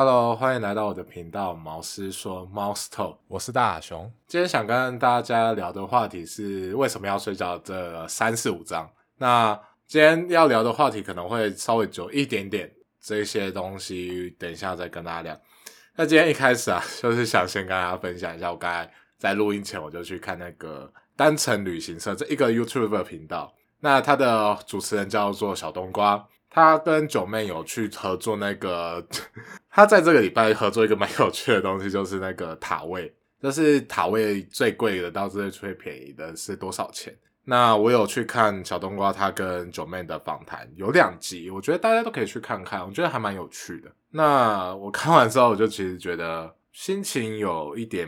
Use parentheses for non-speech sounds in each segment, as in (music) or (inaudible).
Hello，欢迎来到我的频道毛师说 Mouse Talk，我是大熊。今天想跟大家聊的话题是为什么要睡觉这三四五章。那今天要聊的话题可能会稍微久一点点，这些东西等一下再跟大家聊。那今天一开始啊，(laughs) 就是想先跟大家分享一下，我刚才在录音前我就去看那个单程旅行社这一个 YouTube 频道，那它的主持人叫做小冬瓜。他跟九妹有去合作那个，(laughs) 他在这个礼拜合作一个蛮有趣的东西，就是那个塔位，就是塔位最贵的到最最便宜的是多少钱？那我有去看小冬瓜他跟九妹的访谈，有两集，我觉得大家都可以去看看，我觉得还蛮有趣的。那我看完之后，我就其实觉得心情有一点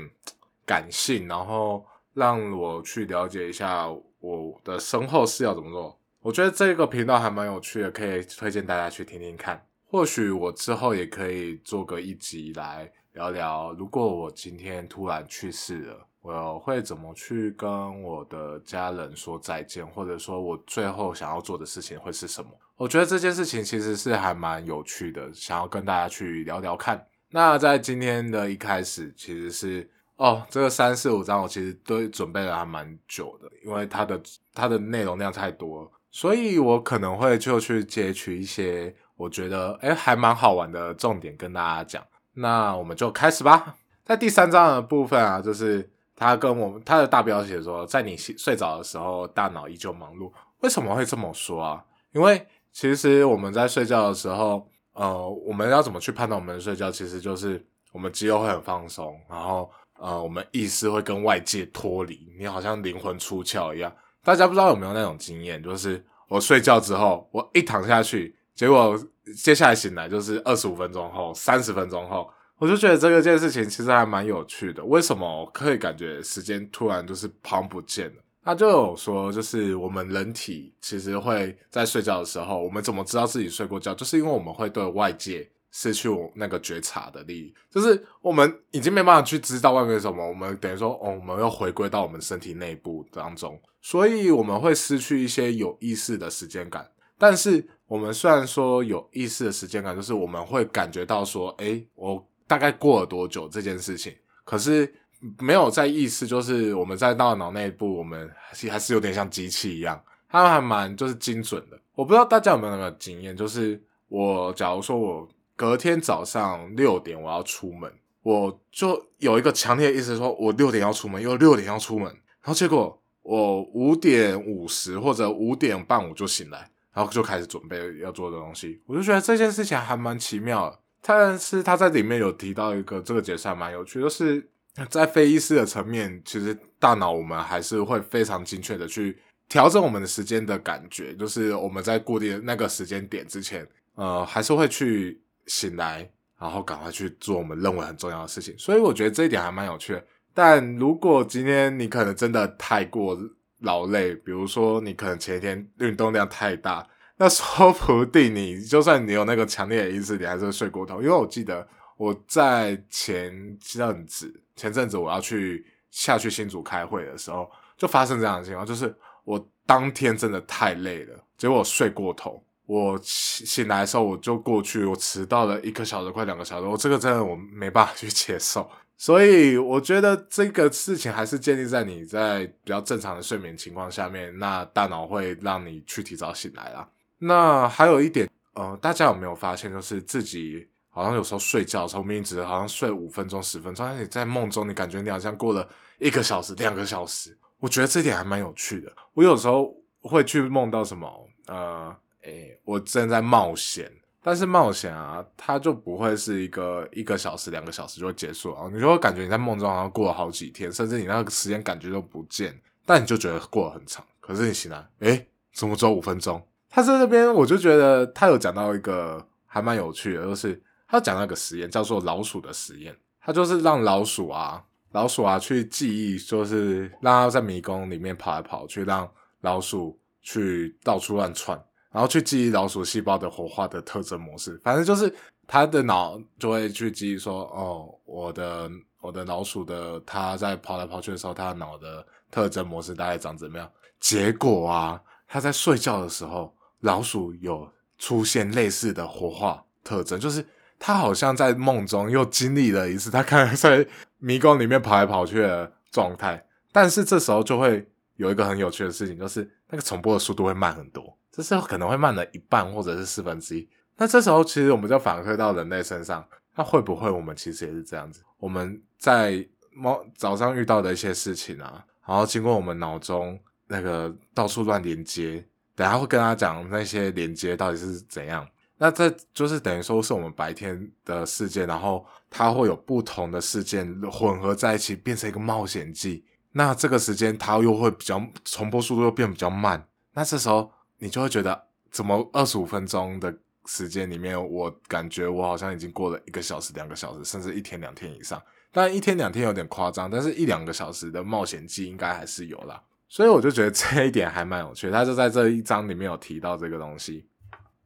感性，然后让我去了解一下我的身后事要怎么做。我觉得这个频道还蛮有趣的，可以推荐大家去听听看。或许我之后也可以做个一集来聊聊，如果我今天突然去世了，我会怎么去跟我的家人说再见，或者说我最后想要做的事情会是什么？我觉得这件事情其实是还蛮有趣的，想要跟大家去聊聊看。那在今天的一开始，其实是哦，这个三四五章我其实都准备了还蛮久的，因为它的它的内容量太多。所以我可能会就去截取一些我觉得哎还蛮好玩的重点跟大家讲。那我们就开始吧。在第三章的部分啊，就是他跟我他的大标写说，在你睡着的时候，大脑依旧忙碌。为什么会这么说啊？因为其实我们在睡觉的时候，呃，我们要怎么去判断我们睡觉？其实就是我们肌肉会很放松，然后呃，我们意识会跟外界脱离，你好像灵魂出窍一样。大家不知道有没有那种经验，就是我睡觉之后，我一躺下去，结果接下来醒来就是二十五分钟后、三十分钟后，我就觉得这个件事情其实还蛮有趣的。为什么我可以感觉时间突然就是跑不见了？他就有说，就是我们人体其实会在睡觉的时候，我们怎么知道自己睡过觉？就是因为我们会对外界。失去我那个觉察的力，就是我们已经没办法去知道外面什么，我们等于说，哦，我们要回归到我们身体内部当中，所以我们会失去一些有意识的时间感。但是我们虽然说有意识的时间感，就是我们会感觉到说，诶，我大概过了多久这件事情，可是没有在意识，就是我们在大脑内部，我们还是有点像机器一样，它还蛮就是精准的。我不知道大家有没有那个经验，就是我假如说我。隔天早上六点我要出门，我就有一个强烈的意思，说我六点要出门，又六点要出门，然后结果我五点五十或者五点半我就醒来，然后就开始准备要做的东西，我就觉得这件事情还蛮奇妙的。但是他在里面有提到一个这个解释还蛮有趣，就是在非意识的层面，其实大脑我们还是会非常精确的去调整我们的时间的感觉，就是我们在固定那个时间点之前，呃，还是会去。醒来，然后赶快去做我们认为很重要的事情，所以我觉得这一点还蛮有趣的。但如果今天你可能真的太过劳累，比如说你可能前一天运动量太大，那说不定你就算你有那个强烈的意识，你还是睡过头。因为我记得我在前阵子前阵子我要去下去新竹开会的时候，就发生这样的情况，就是我当天真的太累了，结果睡过头。我醒醒来的时候，我就过去，我迟到了一个小时，快两个小时，我这个真的我没办法去接受，所以我觉得这个事情还是建立在你在比较正常的睡眠情况下面，那大脑会让你去提早醒来啦。那还有一点，呃，大家有没有发现，就是自己好像有时候睡觉的时候，明只好像睡五分钟、十分钟，但你在梦中，你感觉你好像过了一个小时、两个小时。我觉得这点还蛮有趣的。我有时候会去梦到什么，呃。诶，我正在冒险，但是冒险啊，它就不会是一个一个小时、两个小时就会结束啊。你就会感觉你在梦中好像过了好几天，甚至你那个时间感觉都不见，但你就觉得过了很长。可是你醒来，诶，怎么只有五分钟？他在这边，我就觉得他有讲到一个还蛮有趣的，就是他讲那个实验叫做老鼠的实验，他就是让老鼠啊，老鼠啊去记忆，就是让它在迷宫里面跑来跑去，让老鼠去到处乱窜。然后去记忆老鼠细胞的活化的特征模式，反正就是他的脑就会去记忆说，哦，我的我的老鼠的它在跑来跑去的时候，它的脑的特征模式大概长怎么样？结果啊，他在睡觉的时候，老鼠有出现类似的活化特征，就是他好像在梦中又经历了一次他刚才在迷宫里面跑来跑去的状态，但是这时候就会有一个很有趣的事情，就是那个重播的速度会慢很多，这时候可能会慢了一半或者是四分之一。那这时候其实我们就反馈到人类身上，那会不会我们其实也是这样子？我们在猫早上遇到的一些事情啊，然后经过我们脑中那个到处乱连接，等下会跟他讲那些连接到底是怎样。那这就是等于说是我们白天的事件，然后它会有不同的事件混合在一起，变成一个冒险记。那这个时间它又会比较重播速度又变比较慢。那这时候你就会觉得，怎么二十五分钟的时间里面，我感觉我好像已经过了一个小时、两个小时，甚至一天两天以上。但一天两天有点夸张，但是一两个小时的冒险记应该还是有啦。所以我就觉得这一点还蛮有趣。他就在这一章里面有提到这个东西。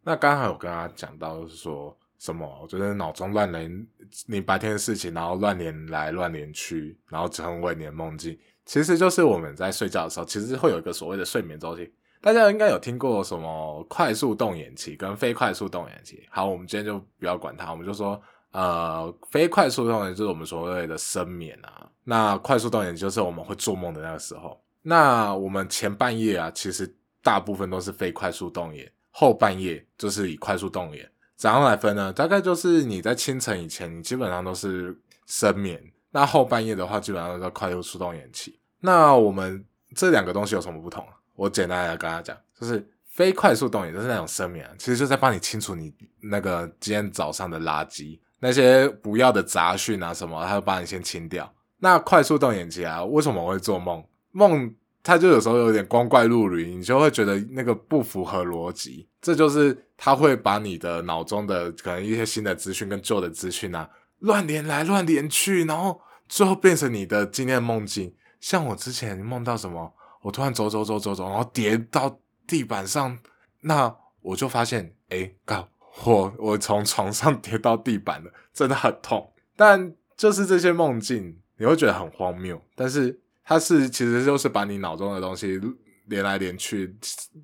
那刚好有跟他讲到，就是说什么？我觉得脑中乱连，你白天的事情，然后乱连来乱连去，然后成为你的梦境，其实就是我们在睡觉的时候，其实会有一个所谓的睡眠周期。大家应该有听过什么快速动眼期跟非快速动眼期。好，我们今天就不要管它，我们就说，呃，非快速动眼就是我们所谓的深眠啊。那快速动眼就是我们会做梦的那个时候。那我们前半夜啊，其实大部分都是非快速动眼。后半夜就是以快速动眼，怎样来分呢？大概就是你在清晨以前，你基本上都是深眠；那后半夜的话，基本上都在快速动眼期。那我们这两个东西有什么不同？我简单的跟他讲，就是非快速动眼就是那种深眠，其实就在帮你清除你那个今天早上的垃圾，那些不要的杂讯啊什么，他就帮你先清掉。那快速动眼期啊，为什么我会做梦？梦。他就有时候有点光怪陆离，你就会觉得那个不符合逻辑。这就是他会把你的脑中的可能一些新的资讯跟旧的资讯啊乱连来乱连去，然后最后变成你的今天的梦境。像我之前梦到什么，我突然走走走走走，然后跌到地板上，那我就发现，哎，靠，我我从床上跌到地板了，真的很痛。但就是这些梦境，你会觉得很荒谬，但是。它是其实就是把你脑中的东西连来连去，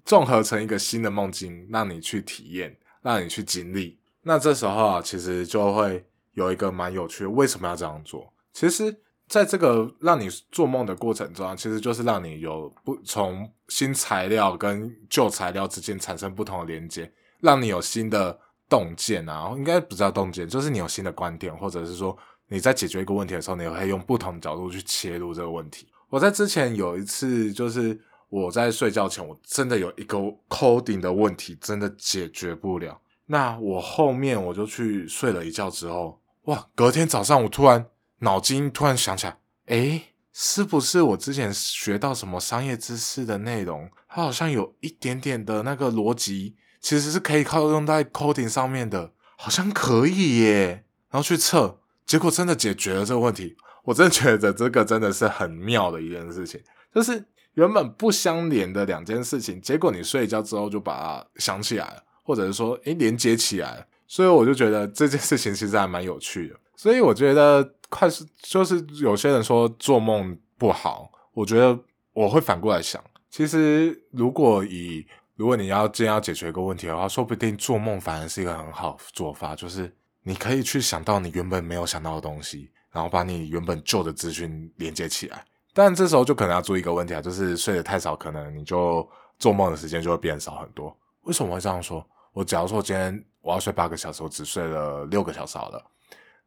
综合成一个新的梦境，让你去体验，让你去经历。那这时候啊，其实就会有一个蛮有趣的，为什么要这样做？其实在这个让你做梦的过程中，其实就是让你有不从新材料跟旧材料之间产生不同的连接，让你有新的洞见啊，应该不叫洞见，就是你有新的观点，或者是说。你在解决一个问题的时候，你会用不同角度去切入这个问题。我在之前有一次，就是我在睡觉前，我真的有一个 coding 的问题，真的解决不了。那我后面我就去睡了一觉之后，哇，隔天早上我突然脑筋突然想起来，诶，是不是我之前学到什么商业知识的内容，它好像有一点点的那个逻辑，其实是可以靠用在 coding 上面的，好像可以耶。然后去测。结果真的解决了这个问题，我真的觉得这个真的是很妙的一件事情，就是原本不相连的两件事情，结果你睡一觉之后就把它想起来了，或者是说诶连接起来了，所以我就觉得这件事情其实还蛮有趣的。所以我觉得快速就是有些人说做梦不好，我觉得我会反过来想，其实如果以如果你要真要解决一个问题的话，说不定做梦反而是一个很好做法，就是。你可以去想到你原本没有想到的东西，然后把你原本旧的资讯连接起来。但这时候就可能要注意一个问题啊，就是睡得太少，可能你就做梦的时间就会变少很多。为什么会这样说？我假如说今天我要睡八个小时，我只睡了六个小时好了，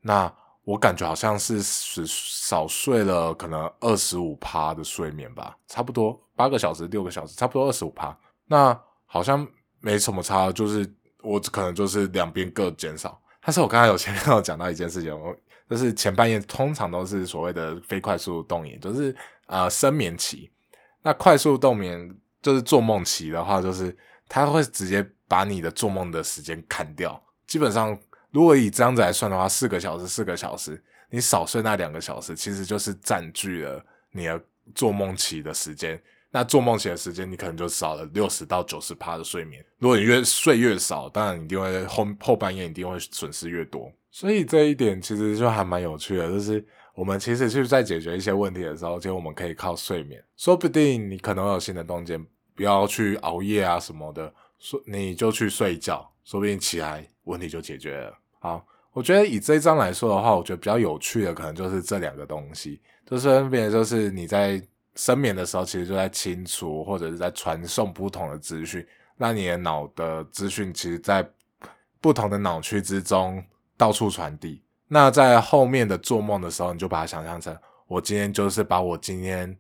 那我感觉好像是是少睡了可能二十五趴的睡眠吧，差不多八个小时六个小时，差不多二十五趴。那好像没什么差，就是我可能就是两边各减少。但是我刚才有前面有讲到一件事情，我就是前半夜通常都是所谓的非快速动眼，就是呃深眠期。那快速动眠就是做梦期的话，就是它会直接把你的做梦的时间砍掉。基本上，如果以这样子来算的话，四个小时，四个小时，你少睡那两个小时，其实就是占据了你的做梦期的时间。那做梦起的时间，你可能就少了六十到九十趴的睡眠。如果你越睡越少，当然你一定会后后半夜一定会损失越多。所以这一点其实就还蛮有趣的，就是我们其实就是在解决一些问题的时候，其实我们可以靠睡眠。说不定你可能有新的洞见，不要去熬夜啊什么的，说你就去睡觉，说不定起来问题就解决了。好，我觉得以这一章来说的话，我觉得比较有趣的可能就是这两个东西，就是分别就是你在深眠的时候，其实就在清除或者是在传送不同的资讯，让你的脑的资讯其实在不同的脑区之中到处传递。那在后面的做梦的时候，你就把它想象成我今天就是把我今天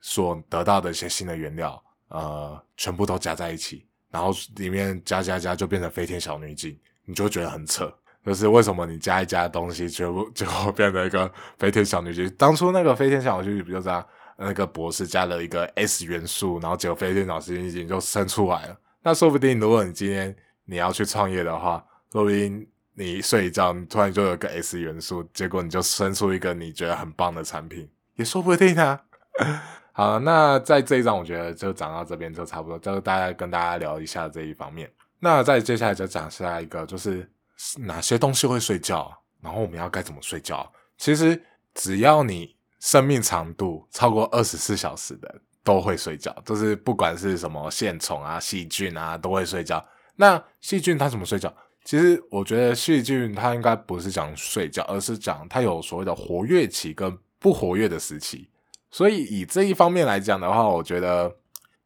所得到的一些新的原料，呃，全部都加在一起，然后里面加加加就变成飞天小女警，你就觉得很扯。就是为什么你加一加东西，全部最后变成一个飞天小女警？当初那个飞天小女警不就这样？那个博士加了一个 S 元素，然后结果飞天小女警就生出来了。那说不定，如果你今天你要去创业的话，说不定你睡一觉，你突然就有个 S 元素，结果你就生出一个你觉得很棒的产品，也说不定啊。(laughs) 好，那在这一章，我觉得就讲到这边就差不多，就大家跟大家聊一下这一方面。那再接下来就讲下一个，就是。哪些东西会睡觉？然后我们要该怎么睡觉？其实只要你生命长度超过二十四小时的，都会睡觉。就是不管是什么线虫啊、细菌啊，都会睡觉。那细菌它怎么睡觉？其实我觉得细菌它应该不是讲睡觉，而是讲它有所谓的活跃期跟不活跃的时期。所以以这一方面来讲的话，我觉得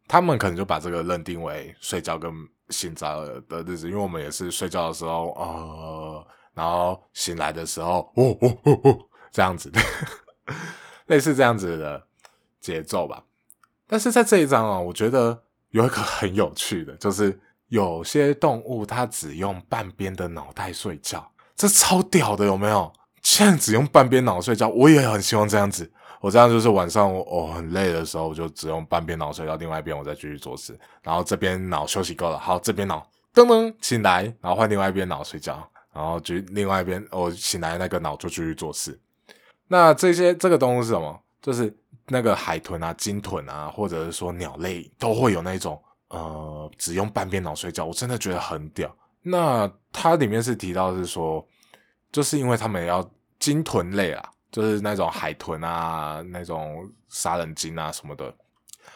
他们可能就把这个认定为睡觉跟。醒着的日子，因为我们也是睡觉的时候，呃，然后醒来的时候，哦哦哦哦，这样子的，(laughs) 类似这样子的节奏吧。但是在这一章啊，我觉得有一个很有趣的，就是有些动物它只用半边的脑袋睡觉，这超屌的，有没有？现在只用半边脑睡觉，我也很希望这样子。我这样就是晚上我很累的时候，我就只用半边脑睡觉，另外一边我再继续做事。然后这边脑休息够了，好，这边脑噔噔醒来，然后换另外一边脑睡觉，然后就另外一边我醒来那个脑就继续做事。那这些这个动物是什么？就是那个海豚啊、鲸豚啊，或者是说鸟类都会有那种呃只用半边脑睡觉，我真的觉得很屌。那它里面是提到是说，就是因为他们要鲸豚类啊。就是那种海豚啊，那种杀人鲸啊什么的，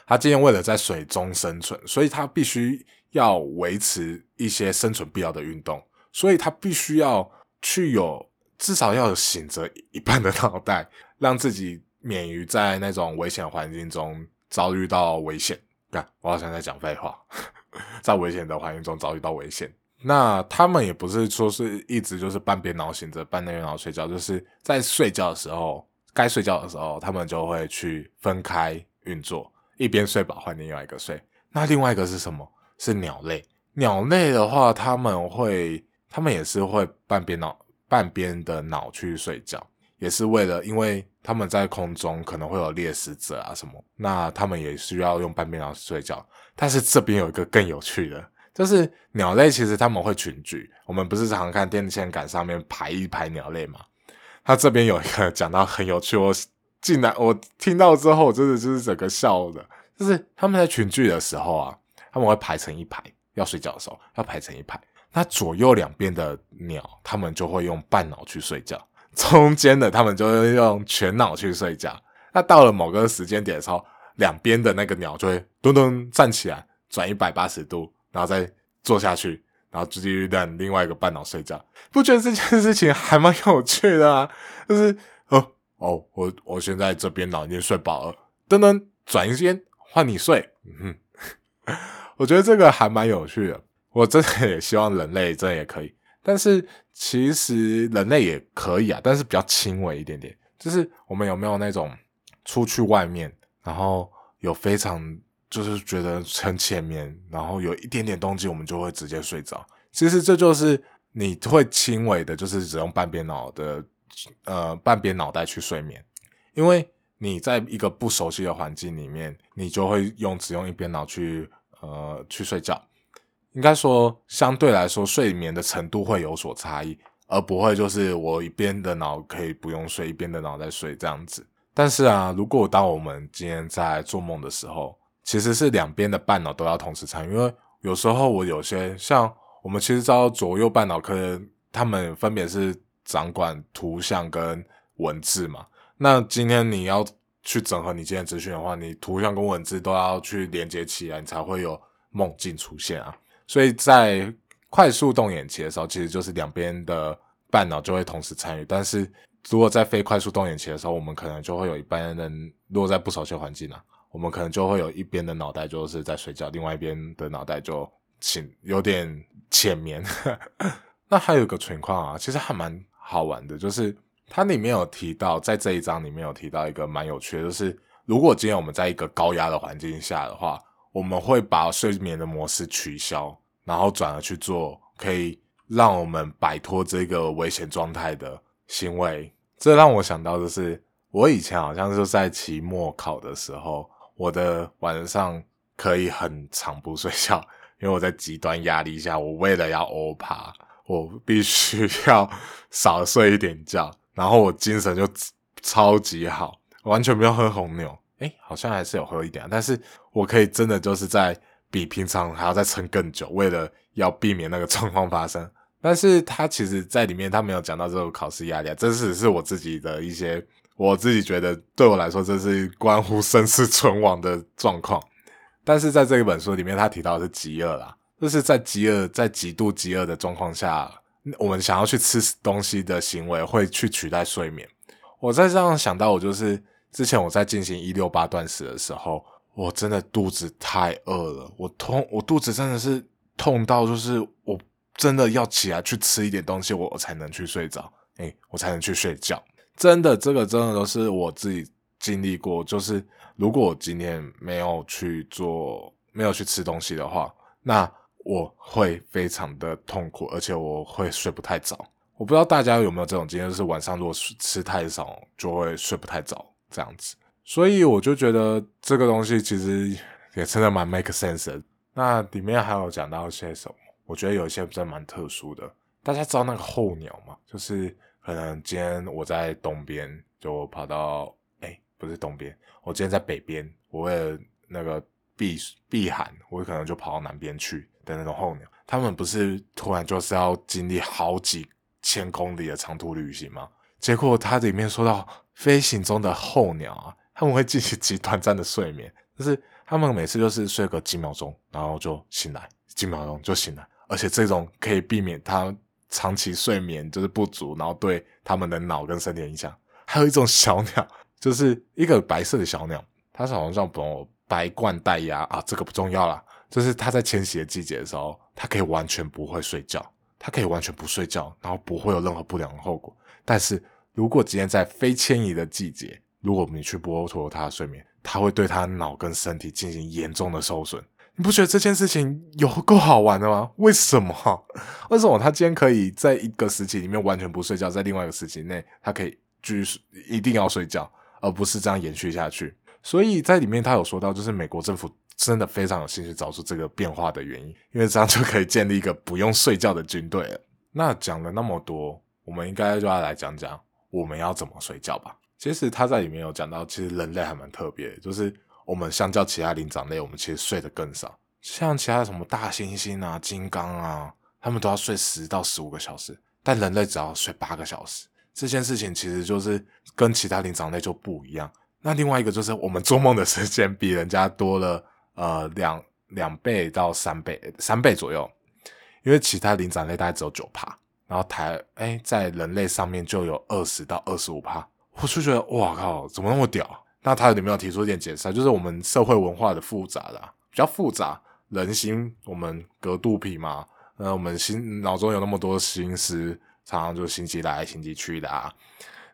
它今天为了在水中生存，所以它必须要维持一些生存必要的运动，所以它必须要去有至少要有醒着一半的脑袋，让自己免于在那种危险环境中遭遇到危险。看，我好像在讲废话，(laughs) 在危险的环境中遭遇到危险。那他们也不是说是一直就是半边脑醒着，半边脑睡觉，就是在睡觉的时候，该睡觉的时候，他们就会去分开运作，一边睡饱换另外一个睡。那另外一个是什么？是鸟类。鸟类的话，他们会，他们也是会半边脑半边的脑去睡觉，也是为了，因为他们在空中可能会有猎食者啊什么，那他们也需要用半边脑睡觉。但是这边有一个更有趣的。就是鸟类，其实他们会群聚。我们不是常看电线杆上面排一排鸟类吗？它这边有一个讲到很有趣，我竟然我听到之后，真的就是整个笑的。就是他们在群聚的时候啊，他们会排成一排，要睡觉的时候要排成一排。那左右两边的鸟，他们就会用半脑去睡觉；中间的他们就会用全脑去睡觉。那到了某个时间点的时候，两边的那个鸟就会咚咚站起来，转一百八十度。然后再坐下去，然后继续让另外一个半脑睡觉，不觉得这件事情还蛮有趣的啊？就是哦哦，我我现在这边脑已经睡饱了，噔噔转一边换你睡，嗯哼，(laughs) 我觉得这个还蛮有趣的。我真的也希望人类这也可以，但是其实人类也可以啊，但是比较轻微一点点。就是我们有没有那种出去外面，然后有非常。就是觉得很浅眠，然后有一点点动静，我们就会直接睡着。其实这就是你会轻微的，就是只用半边脑的，呃，半边脑袋去睡眠。因为你在一个不熟悉的环境里面，你就会用只用一边脑去，呃，去睡觉。应该说，相对来说，睡眠的程度会有所差异，而不会就是我一边的脑可以不用睡，一边的脑袋睡这样子。但是啊，如果当我们今天在做梦的时候，其实是两边的半脑都要同时参与，因为有时候我有些像我们其实知道左右半脑科，他们分别是掌管图像跟文字嘛。那今天你要去整合你今天资讯的话，你图像跟文字都要去连接起来，你才会有梦境出现啊。所以在快速动眼期的时候，其实就是两边的半脑就会同时参与。但是如果在非快速动眼期的时候，我们可能就会有一半人，落在不熟悉环境啊，我们可能就会有一边的脑袋就是在睡觉，另外一边的脑袋就醒，有点浅眠。(laughs) 那还有一个情况啊，其实还蛮好玩的，就是它里面有提到，在这一章里面有提到一个蛮有趣的，就是如果今天我们在一个高压的环境下的话，我们会把睡眠的模式取消，然后转而去做可以让我们摆脱这个危险状态的行为。这让我想到的是，我以前好像是在期末考的时候，我的晚上可以很长不睡觉，因为我在极端压力下，我为了要欧趴。我必须要少睡一点觉，然后我精神就超级好，完全不用喝红牛。哎，好像还是有喝一点，但是我可以真的就是在比平常还要再撑更久，为了要避免那个状况发生。但是他其实在里面他没有讲到这个考试压力，这只是我自己的一些，我自己觉得对我来说这是关乎生死存亡的状况。但是在这一本书里面，他提到的是饥饿啦。就是在饥饿、在极度饥饿的状况下，我们想要去吃东西的行为会去取代睡眠。我在这样想到，我就是之前我在进行一六八断食的时候，我真的肚子太饿了，我痛，我肚子真的是痛到，就是我真的要起来去吃一点东西，我才能去睡着，哎，我才能去睡觉。真的，这个真的都是我自己经历过。就是如果我今天没有去做，没有去吃东西的话，那我会非常的痛苦，而且我会睡不太早。我不知道大家有没有这种经验，就是晚上如果吃太少，就会睡不太早这样子。所以我就觉得这个东西其实也真的蛮 make sense 的。那里面还有讲到一些什么？我觉得有一些真的蛮特殊的。大家知道那个候鸟吗？就是可能今天我在东边，就跑到哎，不是东边，我今天在北边，我为了那个避避寒，我可能就跑到南边去。的那种候鸟，他们不是突然就是要经历好几千公里的长途旅行吗？结果它里面说到飞行中的候鸟啊，他们会进行极短暂的睡眠，就是他们每次就是睡个几秒钟，然后就醒来，几秒钟就醒来，而且这种可以避免它长期睡眠就是不足，然后对他们的脑跟身体影响。还有一种小鸟，就是一个白色的小鸟，它是好像叫白冠带鸭啊，这个不重要了。就是它在迁徙的季节的时候，它可以完全不会睡觉，它可以完全不睡觉，然后不会有任何不良的后果。但是如果今天在非迁移的季节，如果你去剥夺它的睡眠，它会对它脑跟身体进行严重的受损。你不觉得这件事情有够好玩的吗？为什么？(laughs) 为什么他今天可以在一个时期里面完全不睡觉，在另外一个时期内，他可以继续一定要睡觉，而不是这样延续下去？所以在里面，他有说到，就是美国政府。真的非常有兴趣找出这个变化的原因，因为这样就可以建立一个不用睡觉的军队了。那讲了那么多，我们应该就要来讲讲我们要怎么睡觉吧。其实他在里面有讲到，其实人类还蛮特别，就是我们相较其他灵长类，我们其实睡得更少。像其他什么大猩猩啊、金刚啊，他们都要睡十到十五个小时，但人类只要睡八个小时。这件事情其实就是跟其他灵长类就不一样。那另外一个就是我们做梦的时间比人家多了。呃，两两倍到三倍，三倍左右，因为其他灵长类大概只有九趴，然后台哎在人类上面就有二十到二十五趴，我就觉得哇靠，怎么那么屌？那他有没有提出一点解释？就是我们社会文化的复杂的，比较复杂，人心我们隔肚皮嘛，那我们心脑中有那么多心思，常常就心急来心急去的啊，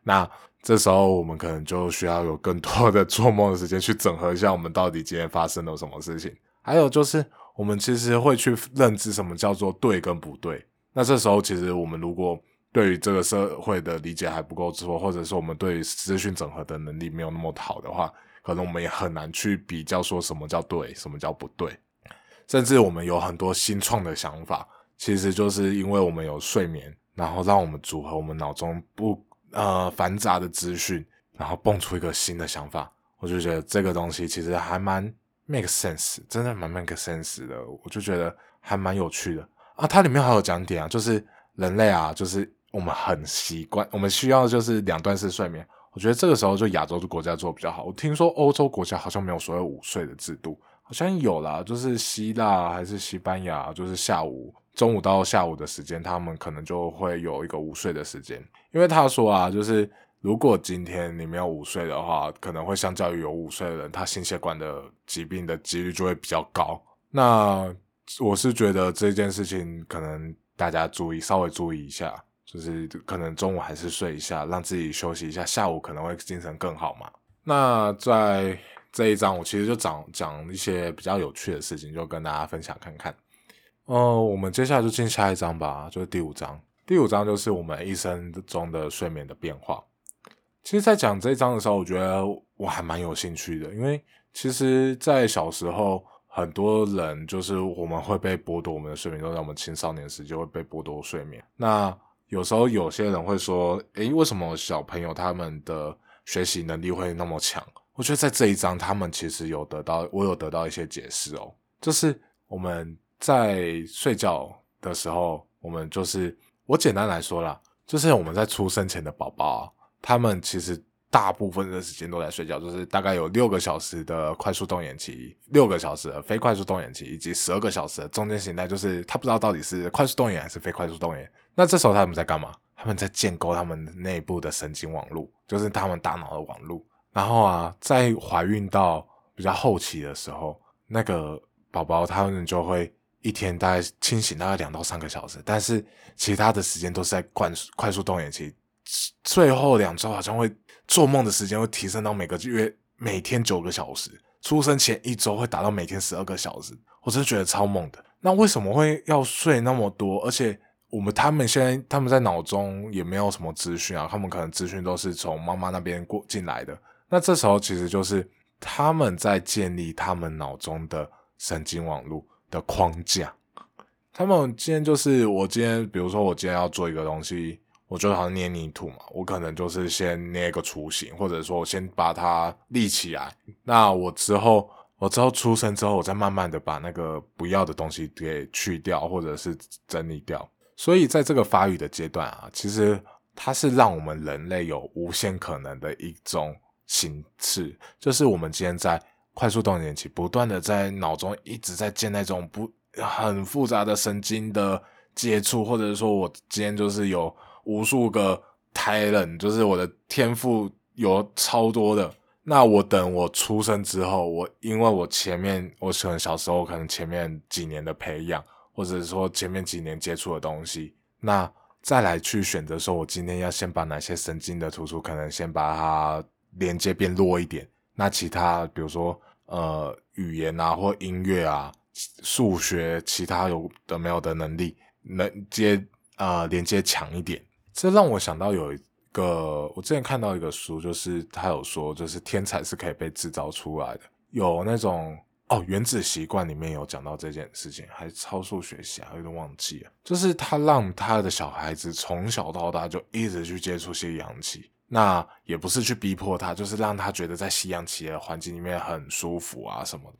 那。这时候我们可能就需要有更多的做梦的时间去整合一下我们到底今天发生了什么事情。还有就是，我们其实会去认知什么叫做对跟不对。那这时候其实我们如果对于这个社会的理解还不够多，或者说我们对资讯整合的能力没有那么好的话，可能我们也很难去比较说什么叫对，什么叫不对。甚至我们有很多新创的想法，其实就是因为我们有睡眠，然后让我们组合我们脑中不。呃，繁杂的资讯，然后蹦出一个新的想法，我就觉得这个东西其实还蛮 make sense，真的蛮 make sense 的，我就觉得还蛮有趣的啊。它里面还有讲点啊，就是人类啊，就是我们很习惯，我们需要就是两段式睡眠。我觉得这个时候就亚洲的国家做比较好。我听说欧洲国家好像没有所谓午睡的制度，好像有啦，就是希腊还是西班牙，就是下午中午到下午的时间，他们可能就会有一个午睡的时间。因为他说啊，就是如果今天你没有午睡的话，可能会相较于有午睡的人，他心血管的疾病的几率就会比较高。那我是觉得这件事情可能大家注意，稍微注意一下，就是可能中午还是睡一下，让自己休息一下，下午可能会精神更好嘛。那在这一章，我其实就讲讲一些比较有趣的事情，就跟大家分享看看。哦，我们接下来就进下一章吧，就是第五章。第五章就是我们一生中的睡眠的变化。其实，在讲这一章的时候，我觉得我还蛮有兴趣的，因为其实，在小时候，很多人就是我们会被剥夺我们的睡眠，都在我们青少年时就会被剥夺睡眠。那有时候有些人会说：“诶，为什么小朋友他们的学习能力会那么强？”我觉得在这一章，他们其实有得到，我有得到一些解释哦，就是我们。在睡觉的时候，我们就是我简单来说啦，就是我们在出生前的宝宝，他们其实大部分的时间都在睡觉，就是大概有六个小时的快速动眼期，六个小时的非快速动眼期，以及十二个小时的中间形态，就是他不知道到底是快速动眼还是非快速动眼。那这时候他们在干嘛？他们在建构他们内部的神经网络，就是他们大脑的网络。然后啊，在怀孕到比较后期的时候，那个宝宝他们就会。一天大概清醒大概两到三个小时，但是其他的时间都是在快快速动眼期。最后两周好像会做梦的时间会提升到每个月每天九个小时，出生前一周会达到每天十二个小时，我真的觉得超猛的。那为什么会要睡那么多？而且我们他们现在他们在脑中也没有什么资讯啊，他们可能资讯都是从妈妈那边过进来的。那这时候其实就是他们在建立他们脑中的神经网络。的框架，他们今天就是我今天，比如说我今天要做一个东西，我就好像捏泥土嘛，我可能就是先捏个雏形，或者说先把它立起来，那我之后我之后出生之后，我再慢慢的把那个不要的东西给去掉，或者是整理掉。所以在这个发育的阶段啊，其实它是让我们人类有无限可能的一种形式，就是我们今天在。快速动眼期，不断的在脑中一直在建那种不很复杂的神经的接触，或者是说我今天就是有无数个 talent，就是我的天赋有超多的。那我等我出生之后，我因为我前面我可能小时候可能前面几年的培养，或者说前面几年接触的东西，那再来去选择说，我今天要先把哪些神经的突出，可能先把它连接变弱一点。那其他比如说。呃，语言啊，或音乐啊，数学，其他有的没有的能力，能接呃连接强一点。这让我想到有一个，我之前看到一个书，就是他有说，就是天才是可以被制造出来的。有那种哦，原子习惯里面有讲到这件事情，还超速学习啊，有点忘记了。就是他让他的小孩子从小到大就一直去接触些氧气。那也不是去逼迫他，就是让他觉得在西洋企业的环境里面很舒服啊什么。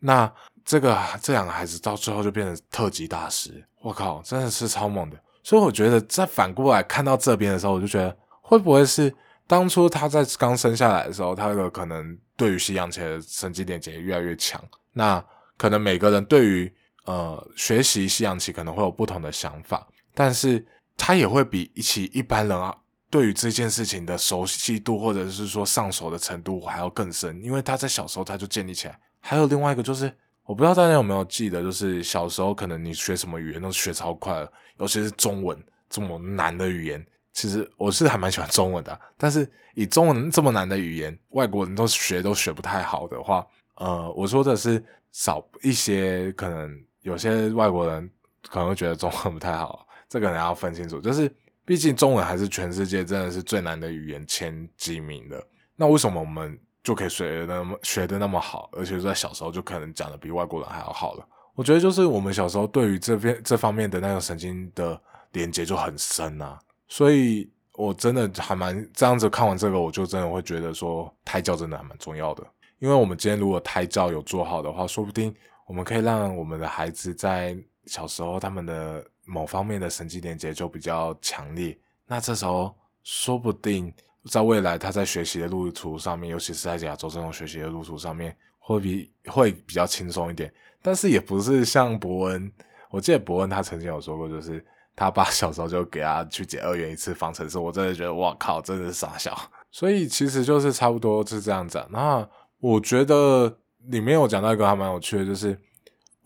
那这个这两个孩子到最后就变成特级大师，我靠，真的是超猛的。所以我觉得在反过来看到这边的时候，我就觉得会不会是当初他在刚生下来的时候，他的可能对于西洋棋的神经连接越来越强。那可能每个人对于呃学习西洋棋可能会有不同的想法，但是他也会比一起一般人啊。对于这件事情的熟悉度，或者是说上手的程度还要更深，因为他在小时候他就建立起来。还有另外一个就是，我不知道大家有没有记得，就是小时候可能你学什么语言都学超快了，尤其是中文这么难的语言。其实我是还蛮喜欢中文的，但是以中文这么难的语言，外国人都学都学不太好的话，呃，我说的是少一些，可能有些外国人可能会觉得中文不太好，这个人要分清楚，就是。毕竟中文还是全世界真的是最难的语言前几名的。那为什么我们就可以学的那么学的那么好，而且在小时候就可能讲的比外国人还要好了？我觉得就是我们小时候对于这边这方面的那个神经的连接就很深啊。所以我真的还蛮这样子看完这个，我就真的会觉得说胎教真的还蛮重要的。因为我们今天如果胎教有做好的话，说不定我们可以让我们的孩子在小时候他们的。某方面的神经连接就比较强烈，那这时候说不定在未来他在学习的路途上面，尤其是在亚洲这种学习的路途上面，会比会比较轻松一点。但是也不是像伯恩我记得伯恩他曾经有说过，就是他爸小时候就给他去解二元一次方程式，我真的觉得哇靠，真的是傻笑。(laughs) 所以其实就是差不多是这样子。那我觉得里面有讲到一个还蛮有趣的，就是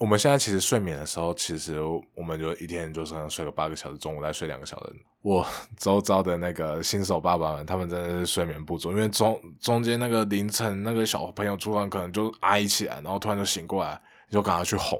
我们现在其实睡眠的时候，其实我们就一天就是睡个八个小时，中午再睡两个小时。我 (laughs) 周遭的那个新手爸爸们，他们真的是睡眠不足，因为中中间那个凌晨那个小朋友突然可能就哀起来，然后突然就醒过来，就赶快去哄。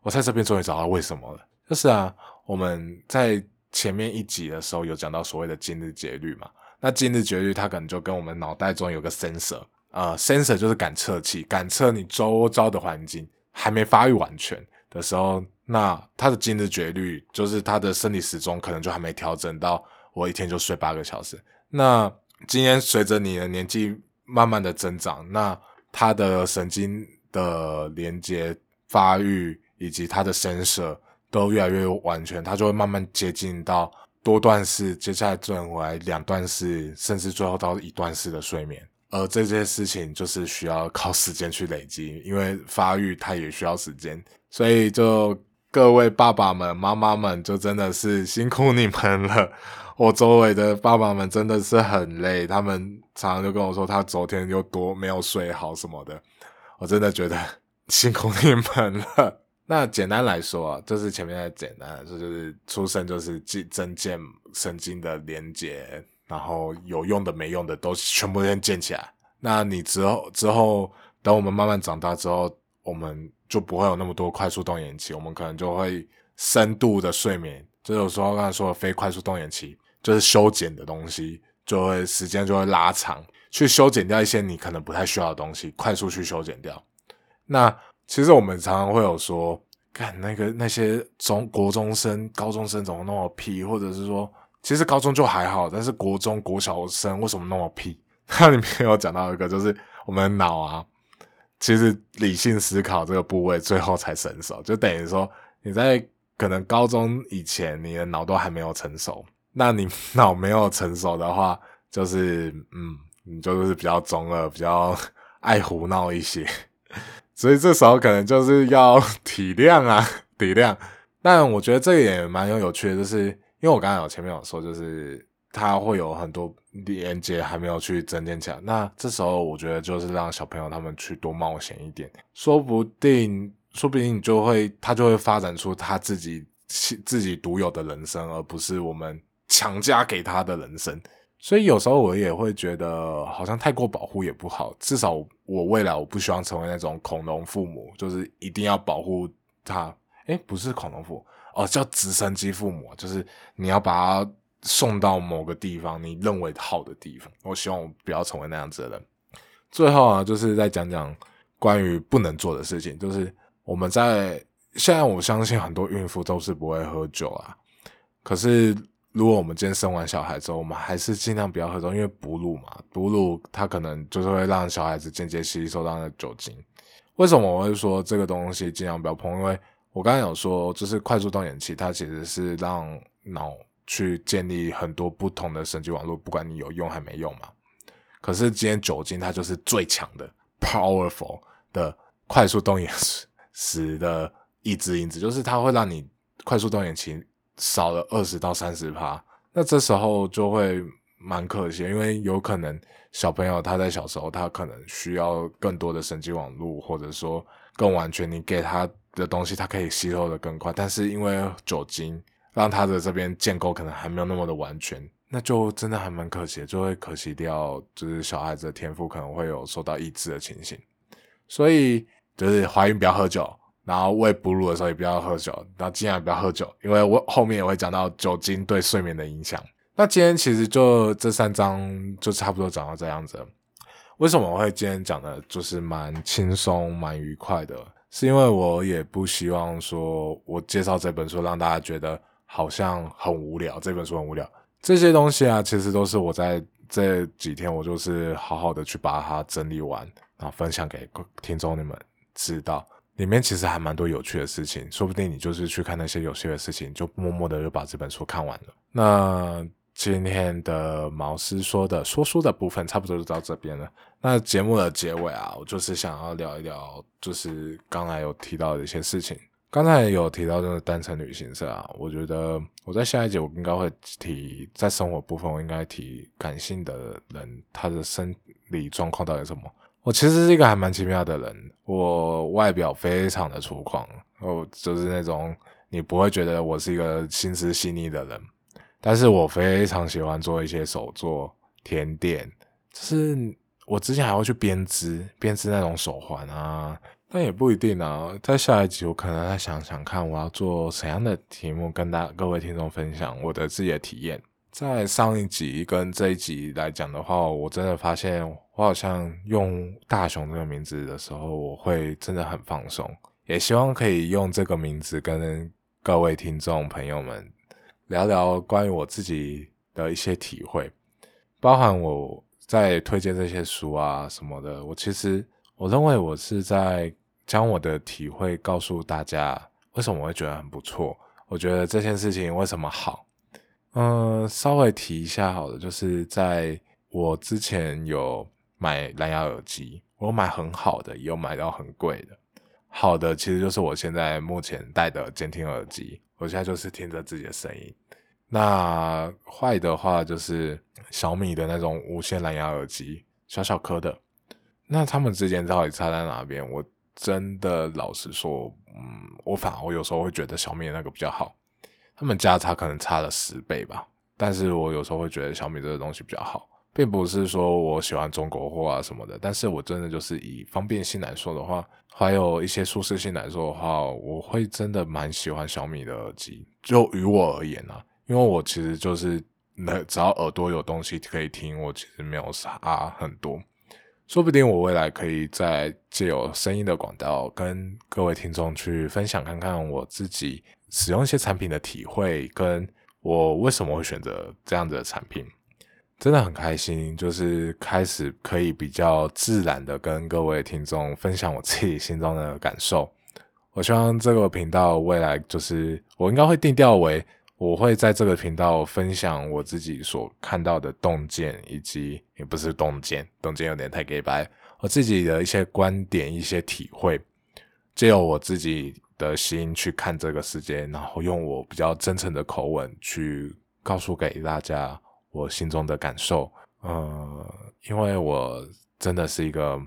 我在这边终于找到为什么了，就是啊，我们在前面一集的时候有讲到所谓的今日节律嘛，那今日节律它可能就跟我们脑袋中有个 sensor，呃，sensor 就是感测器，感测你周遭的环境还没发育完全的时候。那他的精日节律就是他的生理时钟可能就还没调整到我一天就睡八个小时。那今天随着你的年纪慢慢的增长，那他的神经的连接发育以及他的声色都越来越完全，他就会慢慢接近到多段式，接下来转回来两段式，甚至最后到一段式的睡眠。而这件事情就是需要靠时间去累积，因为发育它也需要时间，所以就。各位爸爸们、妈妈们，就真的是辛苦你们了。我周围的爸爸们真的是很累，他们常常就跟我说，他昨天又多没有睡好什么的。我真的觉得 (laughs) 辛苦你们了。那简单来说啊，就是前面的简单，这就是出生就是增增建神经的连接，然后有用的、没用的都全部先建起来。那你之后之后，等我们慢慢长大之后，我们。就不会有那么多快速动眼期，我们可能就会深度的睡眠。就有时候刚才说的非快速动眼期，就是修剪的东西，就会时间就会拉长，去修剪掉一些你可能不太需要的东西，快速去修剪掉。那其实我们常常会有说，看那个那些中国中生、高中生怎么那么屁，或者是说，其实高中就还好，但是国中国小生为什么那么屁？(laughs) 它里面有讲到一个，就是我们的脑啊。其实理性思考这个部位最后才成熟，就等于说你在可能高中以前，你的脑都还没有成熟。那你脑没有成熟的话，就是嗯，你就是比较中二，比较爱胡闹一些。(laughs) 所以这时候可能就是要体谅啊，体谅。但我觉得这个也蛮有有趣的，就是因为我刚才有前面有说，就是它会有很多。连接还没有去增建起来，那这时候我觉得就是让小朋友他们去多冒险一点，说不定，说不定你就会他就会发展出他自己自己独有的人生，而不是我们强加给他的人生。所以有时候我也会觉得，好像太过保护也不好。至少我未来我不希望成为那种恐龙父母，就是一定要保护他。诶，不是恐龙父母哦，叫直升机父母，就是你要把他。送到某个地方，你认为好的地方。我希望我不要成为那样子的人。最后啊，就是再讲讲关于不能做的事情。就是我们在现在，我相信很多孕妇都是不会喝酒啊。可是如果我们今天生完小孩之后，我们还是尽量不要喝酒，因为哺乳嘛，哺乳它可能就是会让小孩子间接吸收到那酒精。为什么我会说这个东西尽量不要碰？因为我刚才有说，就是快速动眼期，它其实是让脑。去建立很多不同的神经网络，不管你有用还没用嘛。可是今天酒精它就是最强的 powerful 的快速动眼时的抑制因子，就是它会让你快速动眼期少了二十到三十趴。那这时候就会蛮可惜，因为有可能小朋友他在小时候他可能需要更多的神经网络，或者说更完全，你给他的东西它可以吸收的更快，但是因为酒精。让他的这边建构可能还没有那么的完全，那就真的还蛮可惜，就会可惜掉，就是小孩子的天赋可能会有受到抑制的情形。所以就是怀孕不要喝酒，然后喂哺乳的时候也不要喝酒，然后尽量不要喝酒，因为我后面也会讲到酒精对睡眠的影响。那今天其实就这三章就差不多讲到这样子。为什么我会今天讲的就是蛮轻松、蛮愉快的？是因为我也不希望说我介绍这本书让大家觉得。好像很无聊，这本书很无聊。这些东西啊，其实都是我在这几天，我就是好好的去把它整理完，然后分享给听众你们知道。里面其实还蛮多有趣的事情，说不定你就是去看那些有趣的事情，就默默的就把这本书看完了。那今天的毛师说的说书的部分，差不多就到这边了。那节目的结尾啊，我就是想要聊一聊，就是刚才有提到的一些事情。刚才有提到这个单程旅行社啊，我觉得我在下一节我应该会提在生活部分，我应该提感性的人他的生理状况到底什么。我其实是一个还蛮奇妙的人，我外表非常的粗犷，哦就是那种你不会觉得我是一个心思细腻的人，但是我非常喜欢做一些手作甜点，就是我之前还会去编织编织那种手环啊。但也不一定啊，在下一集我可能再想想看，我要做怎样的题目跟大各位听众分享我的自己的体验。在上一集跟这一集来讲的话，我真的发现我好像用大雄这个名字的时候，我会真的很放松。也希望可以用这个名字跟各位听众朋友们聊聊关于我自己的一些体会，包含我在推荐这些书啊什么的。我其实我认为我是在。将我的体会告诉大家，为什么我会觉得很不错？我觉得这件事情为什么好？嗯，稍微提一下好了，就是在我之前有买蓝牙耳机，我买很好的，有买到很贵的。好的，其实就是我现在目前戴的监听耳机，我现在就是听着自己的声音。那坏的话就是小米的那种无线蓝牙耳机，小小颗的。那它们之间到底差在哪边？我。真的，老实说，嗯，我反而我有时候会觉得小米那个比较好，他们价差可能差了十倍吧。但是我有时候会觉得小米这个东西比较好，并不是说我喜欢中国货啊什么的。但是我真的就是以方便性来说的话，还有一些舒适性来说的话，我会真的蛮喜欢小米的耳机。就于我而言啊，因为我其实就是那只要耳朵有东西可以听，我其实没有差很多。说不定我未来可以在借有声音的管道，跟各位听众去分享看看我自己使用一些产品的体会，跟我为什么会选择这样子的产品，真的很开心，就是开始可以比较自然的跟各位听众分享我自己心中的感受。(laughs) 我希望这个频道未来就是我应该会定调为。我会在这个频道分享我自己所看到的洞见，以及也不是洞见，洞见有点太 gay 白，我自己的一些观点、一些体会，借由我自己的心去看这个世界，然后用我比较真诚的口吻去告诉给大家我心中的感受。呃，因为我真的是一个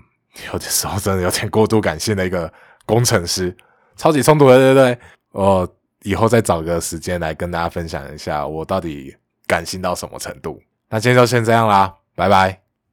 有的时候真的有点过度感性的一个工程师，超级冲突的，对对对？我。以后再找个时间来跟大家分享一下，我到底感性到什么程度。那今天就先这样啦，拜拜。